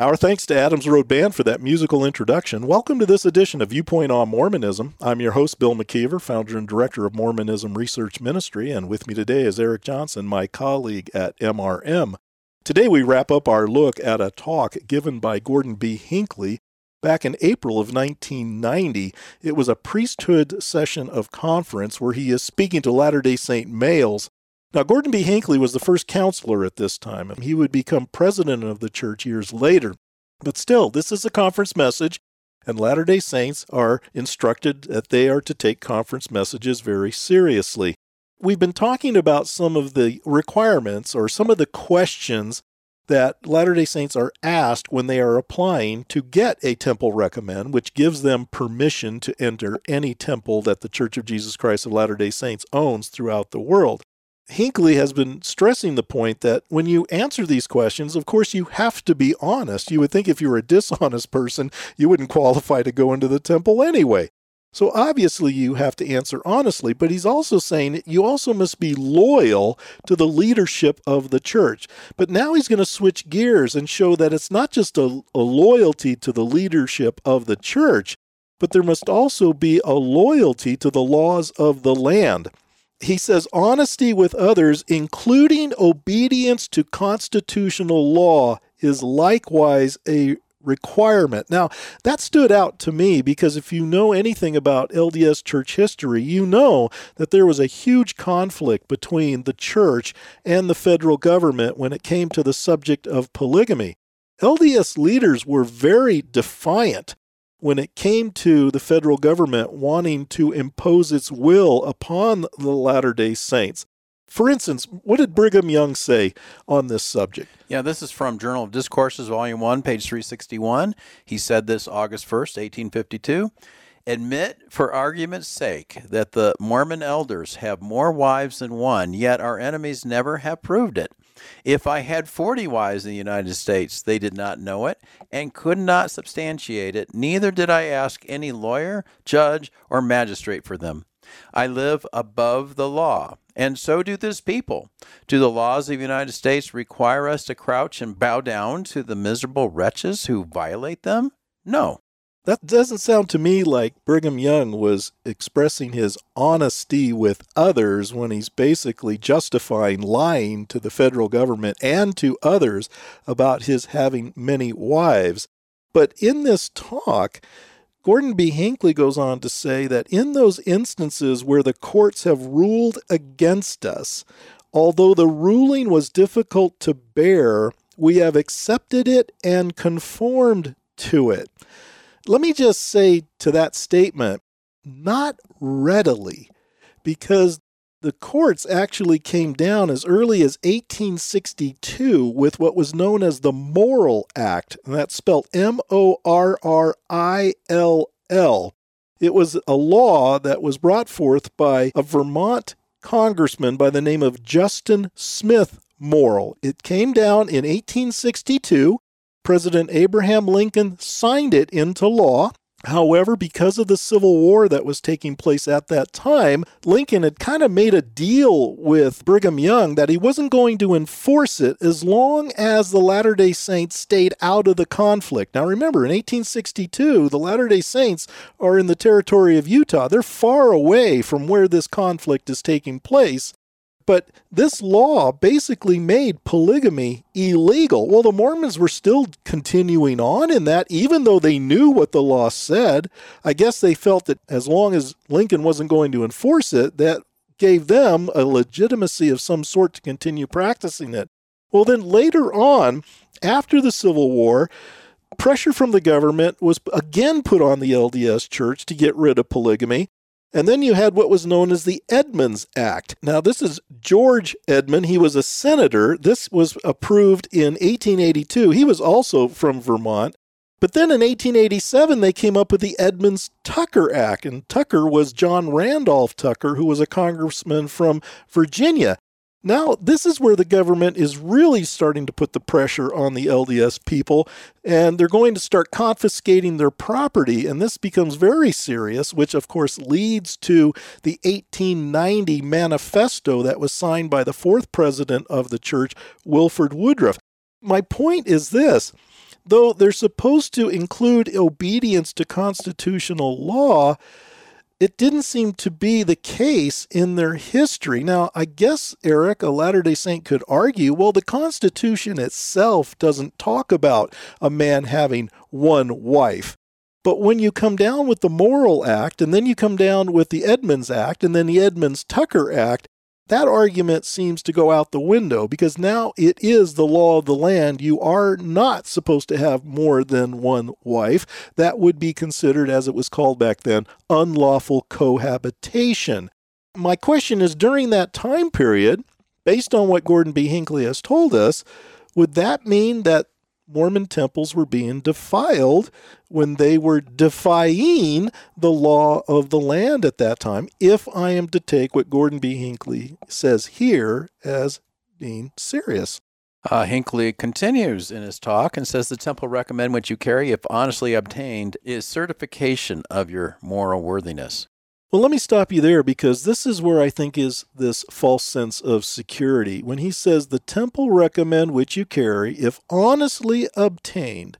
Our thanks to Adams Road Band for that musical introduction. Welcome to this edition of Viewpoint on Mormonism. I'm your host, Bill McKeever, founder and director of Mormonism Research Ministry, and with me today is Eric Johnson, my colleague at MRM. Today we wrap up our look at a talk given by Gordon B. Hinckley back in April of 1990. It was a priesthood session of conference where he is speaking to Latter day Saint males now, Gordon B. Hinckley was the first counselor at this time, and he would become president of the church years later. But still, this is a conference message, and Latter day Saints are instructed that they are to take conference messages very seriously. We've been talking about some of the requirements or some of the questions that Latter day Saints are asked when they are applying to get a temple recommend, which gives them permission to enter any temple that the Church of Jesus Christ of Latter day Saints owns throughout the world. Hinckley has been stressing the point that when you answer these questions, of course, you have to be honest. You would think if you were a dishonest person, you wouldn't qualify to go into the temple anyway. So obviously, you have to answer honestly, but he's also saying you also must be loyal to the leadership of the church. But now he's going to switch gears and show that it's not just a, a loyalty to the leadership of the church, but there must also be a loyalty to the laws of the land he says honesty with others, including obedience to constitutional law, is likewise a requirement. Now, that stood out to me because if you know anything about LDS church history, you know that there was a huge conflict between the church and the federal government when it came to the subject of polygamy. LDS leaders were very defiant when it came to the federal government wanting to impose its will upon the Latter day Saints. For instance, what did Brigham Young say on this subject? Yeah, this is from Journal of Discourses, Volume 1, page 361. He said this August 1st, 1852. Admit, for argument's sake, that the Mormon elders have more wives than one, yet our enemies never have proved it. If I had 40 wives in the United States, they did not know it and could not substantiate it, neither did I ask any lawyer, judge, or magistrate for them. I live above the law, and so do this people. Do the laws of the United States require us to crouch and bow down to the miserable wretches who violate them? No. That doesn't sound to me like Brigham Young was expressing his honesty with others when he's basically justifying lying to the federal government and to others about his having many wives. But in this talk, Gordon B. Hinckley goes on to say that in those instances where the courts have ruled against us, although the ruling was difficult to bear, we have accepted it and conformed to it let me just say to that statement, not readily, because the courts actually came down as early as 1862 with what was known as the Morrill Act, and that's spelled M O R R I L L. It was a law that was brought forth by a Vermont congressman by the name of Justin Smith Morrill. It came down in 1862. President Abraham Lincoln signed it into law. However, because of the Civil War that was taking place at that time, Lincoln had kind of made a deal with Brigham Young that he wasn't going to enforce it as long as the Latter day Saints stayed out of the conflict. Now, remember, in 1862, the Latter day Saints are in the territory of Utah. They're far away from where this conflict is taking place. But this law basically made polygamy illegal. Well, the Mormons were still continuing on in that, even though they knew what the law said. I guess they felt that as long as Lincoln wasn't going to enforce it, that gave them a legitimacy of some sort to continue practicing it. Well, then later on, after the Civil War, pressure from the government was again put on the LDS Church to get rid of polygamy. And then you had what was known as the Edmunds Act. Now, this is George Edmund. He was a senator. This was approved in 1882. He was also from Vermont. But then in 1887, they came up with the Edmunds Tucker Act, and Tucker was John Randolph Tucker, who was a congressman from Virginia. Now, this is where the government is really starting to put the pressure on the LDS people, and they're going to start confiscating their property. And this becomes very serious, which of course leads to the 1890 manifesto that was signed by the fourth president of the church, Wilford Woodruff. My point is this though they're supposed to include obedience to constitutional law, it didn't seem to be the case in their history. Now, I guess, Eric, a Latter day Saint could argue well, the Constitution itself doesn't talk about a man having one wife. But when you come down with the Morrill Act, and then you come down with the Edmunds Act, and then the Edmunds Tucker Act, that argument seems to go out the window because now it is the law of the land. You are not supposed to have more than one wife. That would be considered, as it was called back then, unlawful cohabitation. My question is during that time period, based on what Gordon B. Hinckley has told us, would that mean that Mormon temples were being defiled when they were defying the law of the land at that time, if I am to take what Gordon B. Hinckley says here as being serious. Uh, Hinckley continues in his talk and says the temple recommend what you carry, if honestly obtained, is certification of your moral worthiness. Well, let me stop you there because this is where I think is this false sense of security. When he says the temple recommend which you carry, if honestly obtained,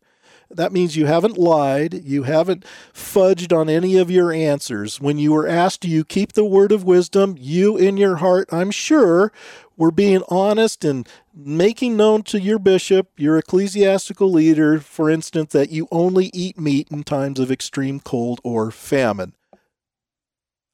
that means you haven't lied, you haven't fudged on any of your answers. When you were asked, do you keep the word of wisdom? You, in your heart, I'm sure, were being honest and making known to your bishop, your ecclesiastical leader, for instance, that you only eat meat in times of extreme cold or famine.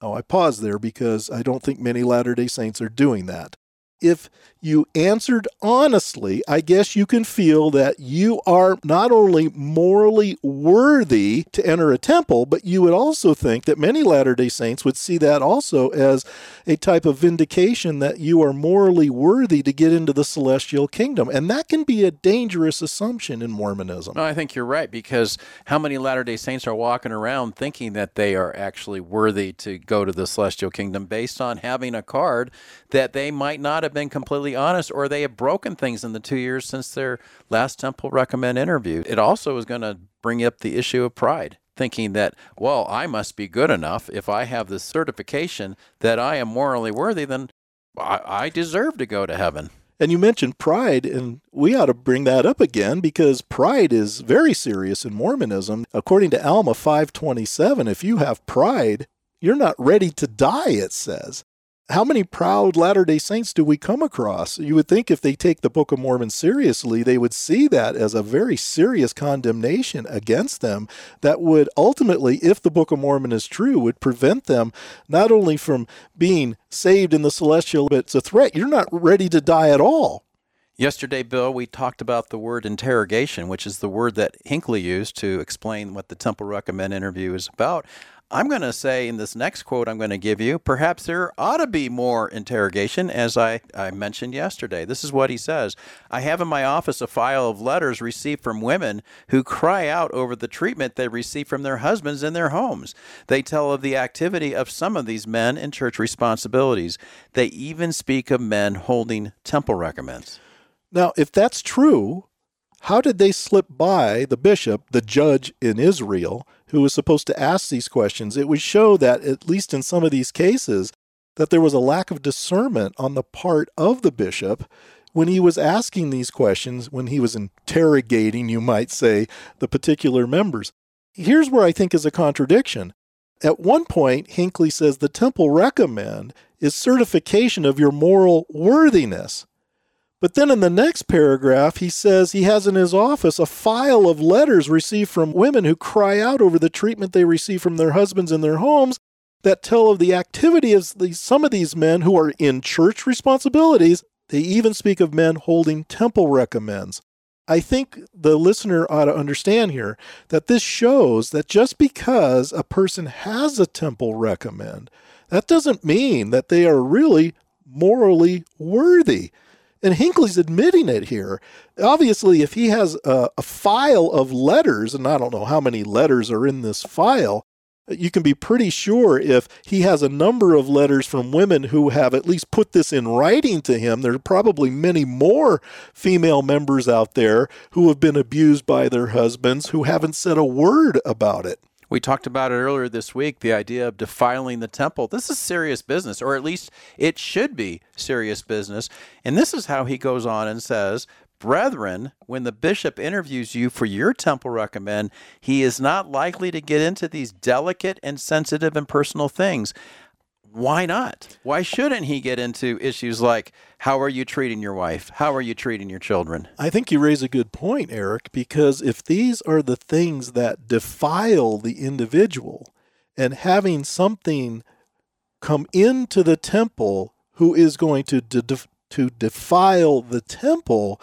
Oh, I pause there because I don't think many Latter day Saints are doing that. If you answered honestly, I guess you can feel that you are not only morally worthy to enter a temple, but you would also think that many Latter day Saints would see that also as a type of vindication that you are morally worthy to get into the celestial kingdom. And that can be a dangerous assumption in Mormonism. No, I think you're right because how many Latter day Saints are walking around thinking that they are actually worthy to go to the celestial kingdom based on having a card that they might not have been completely honest or they have broken things in the two years since their last Temple Recommend interview. It also is going to bring up the issue of pride thinking that, well, I must be good enough. If I have this certification that I am morally worthy, then I, I, deserve to go to heaven. And you mentioned pride, and we ought to bring that up again because pride is very serious in Mormonism. According to Alma 527, if you have pride, you're not ready to die, it says how many proud Latter day Saints do we come across? You would think if they take the Book of Mormon seriously, they would see that as a very serious condemnation against them that would ultimately, if the Book of Mormon is true, would prevent them not only from being saved in the celestial, but it's a threat. You're not ready to die at all. Yesterday, Bill, we talked about the word interrogation, which is the word that Hinckley used to explain what the Temple Recommend interview is about. I'm going to say in this next quote I'm going to give you, perhaps there ought to be more interrogation, as I, I mentioned yesterday. This is what he says I have in my office a file of letters received from women who cry out over the treatment they receive from their husbands in their homes. They tell of the activity of some of these men in church responsibilities. They even speak of men holding temple recommends. Now, if that's true, how did they slip by the bishop, the judge in Israel, who was supposed to ask these questions? It would show that, at least in some of these cases, that there was a lack of discernment on the part of the bishop when he was asking these questions, when he was interrogating, you might say, the particular members. Here's where I think is a contradiction. At one point, Hinckley says the temple recommend is certification of your moral worthiness. But then in the next paragraph, he says he has in his office a file of letters received from women who cry out over the treatment they receive from their husbands in their homes that tell of the activity of the, some of these men who are in church responsibilities. They even speak of men holding temple recommends. I think the listener ought to understand here that this shows that just because a person has a temple recommend, that doesn't mean that they are really morally worthy. And Hinckley's admitting it here. Obviously, if he has a, a, file of letters, and I don't know how many letters are in this file, you can be pretty sure if he has a number of letters from women who have at least put this in writing to him, there are probably many more female members out there who have been abused by their husbands who haven't said a word about it. We talked about it earlier this week the idea of defiling the temple. This is serious business, or at least it should be serious business. And this is how he goes on and says, Brethren, when the bishop interviews you for your temple recommend, he is not likely to get into these delicate and sensitive and personal things why not? Why shouldn't he get into issues like how are you treating your wife? How are you treating your children? I think you raise a good point, Eric, because if these are the things that defile the individual and having something come into the temple who is going to de- to defile the temple,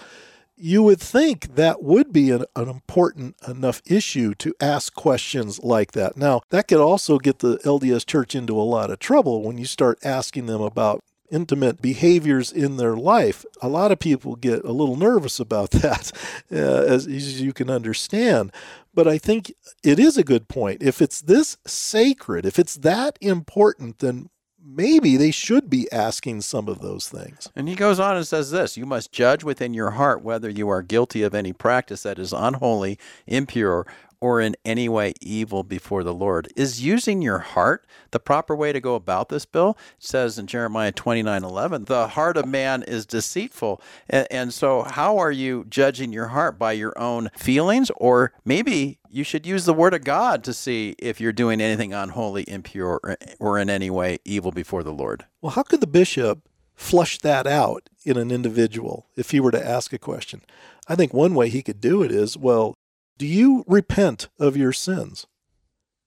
you would think that would be an, an, important enough issue to ask questions like that. Now, that could also get the LDS church into a lot of trouble when you start asking them about intimate behaviors in their life. A lot of people get a little nervous about that, uh, as, as you can understand. But I think it is a good point. If it's this sacred, if it's that important, then maybe they should be asking some of those things. And he goes on and says this You must judge within your heart whether you are guilty of any practice that is unholy, impure, or in any way evil before the Lord. Is using your heart the proper way to go about this, Bill? It says in Jeremiah 29 11, the heart of man is deceitful. And, and so, how are you judging your heart by your own feelings? Or maybe you should use the word of God to see if you're doing anything unholy, impure, or in any way evil before the Lord. Well, how could the bishop flush that out in an individual if he were to ask a question? I think one way he could do it is well, do you repent of your sins?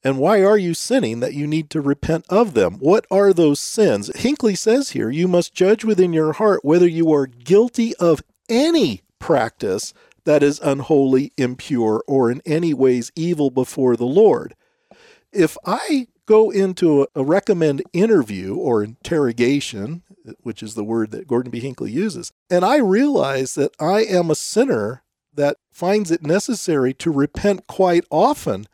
And why are you sinning that you need to repent of them? What are those sins? Hinckley says here, you must judge within your heart whether you are guilty of any practice that is unholy, impure, or in any ways evil before the Lord. If I go into a recommend interview or interrogation, which is the word that Gordon B. Hinckley uses, and I realize that I am a sinner that finds it necessary to repent quite often,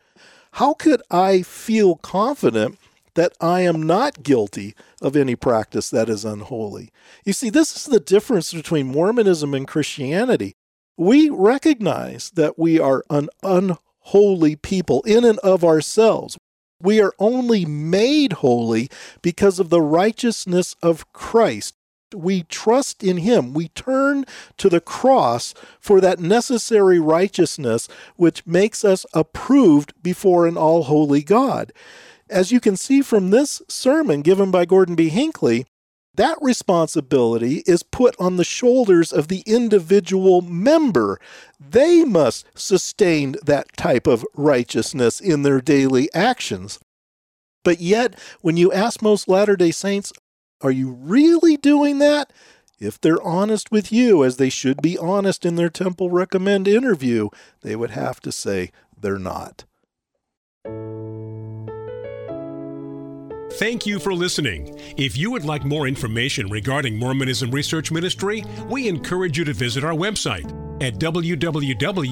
how could I feel confident that I am not guilty of any practice that is unholy? You see, this is the difference between Mormonism and Christianity. We recognize that we are an unholy people in and of ourselves. We are only made holy because of the righteousness of Christ we trust in Him. We turn to the cross for that necessary righteousness which makes us approved before an all holy God. As you can see from this sermon given by Gordon B. Hinckley, that responsibility is put on the shoulders of the individual member. They must sustain that type of righteousness in their daily actions. But yet, when you ask most Latter day Saints, are you really doing that? If they're honest with you, as they should be honest in their Temple Recommend interview, they would have to say they're not. Thank you for listening. If you would like more information regarding Mormonism Research Ministry, we encourage you to visit our website at www.mrm.org,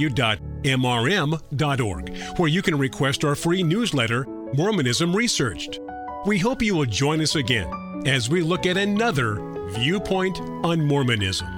where you can request our free newsletter, Mormonism Researched. We hope you will join us again as we look at another viewpoint on Mormonism.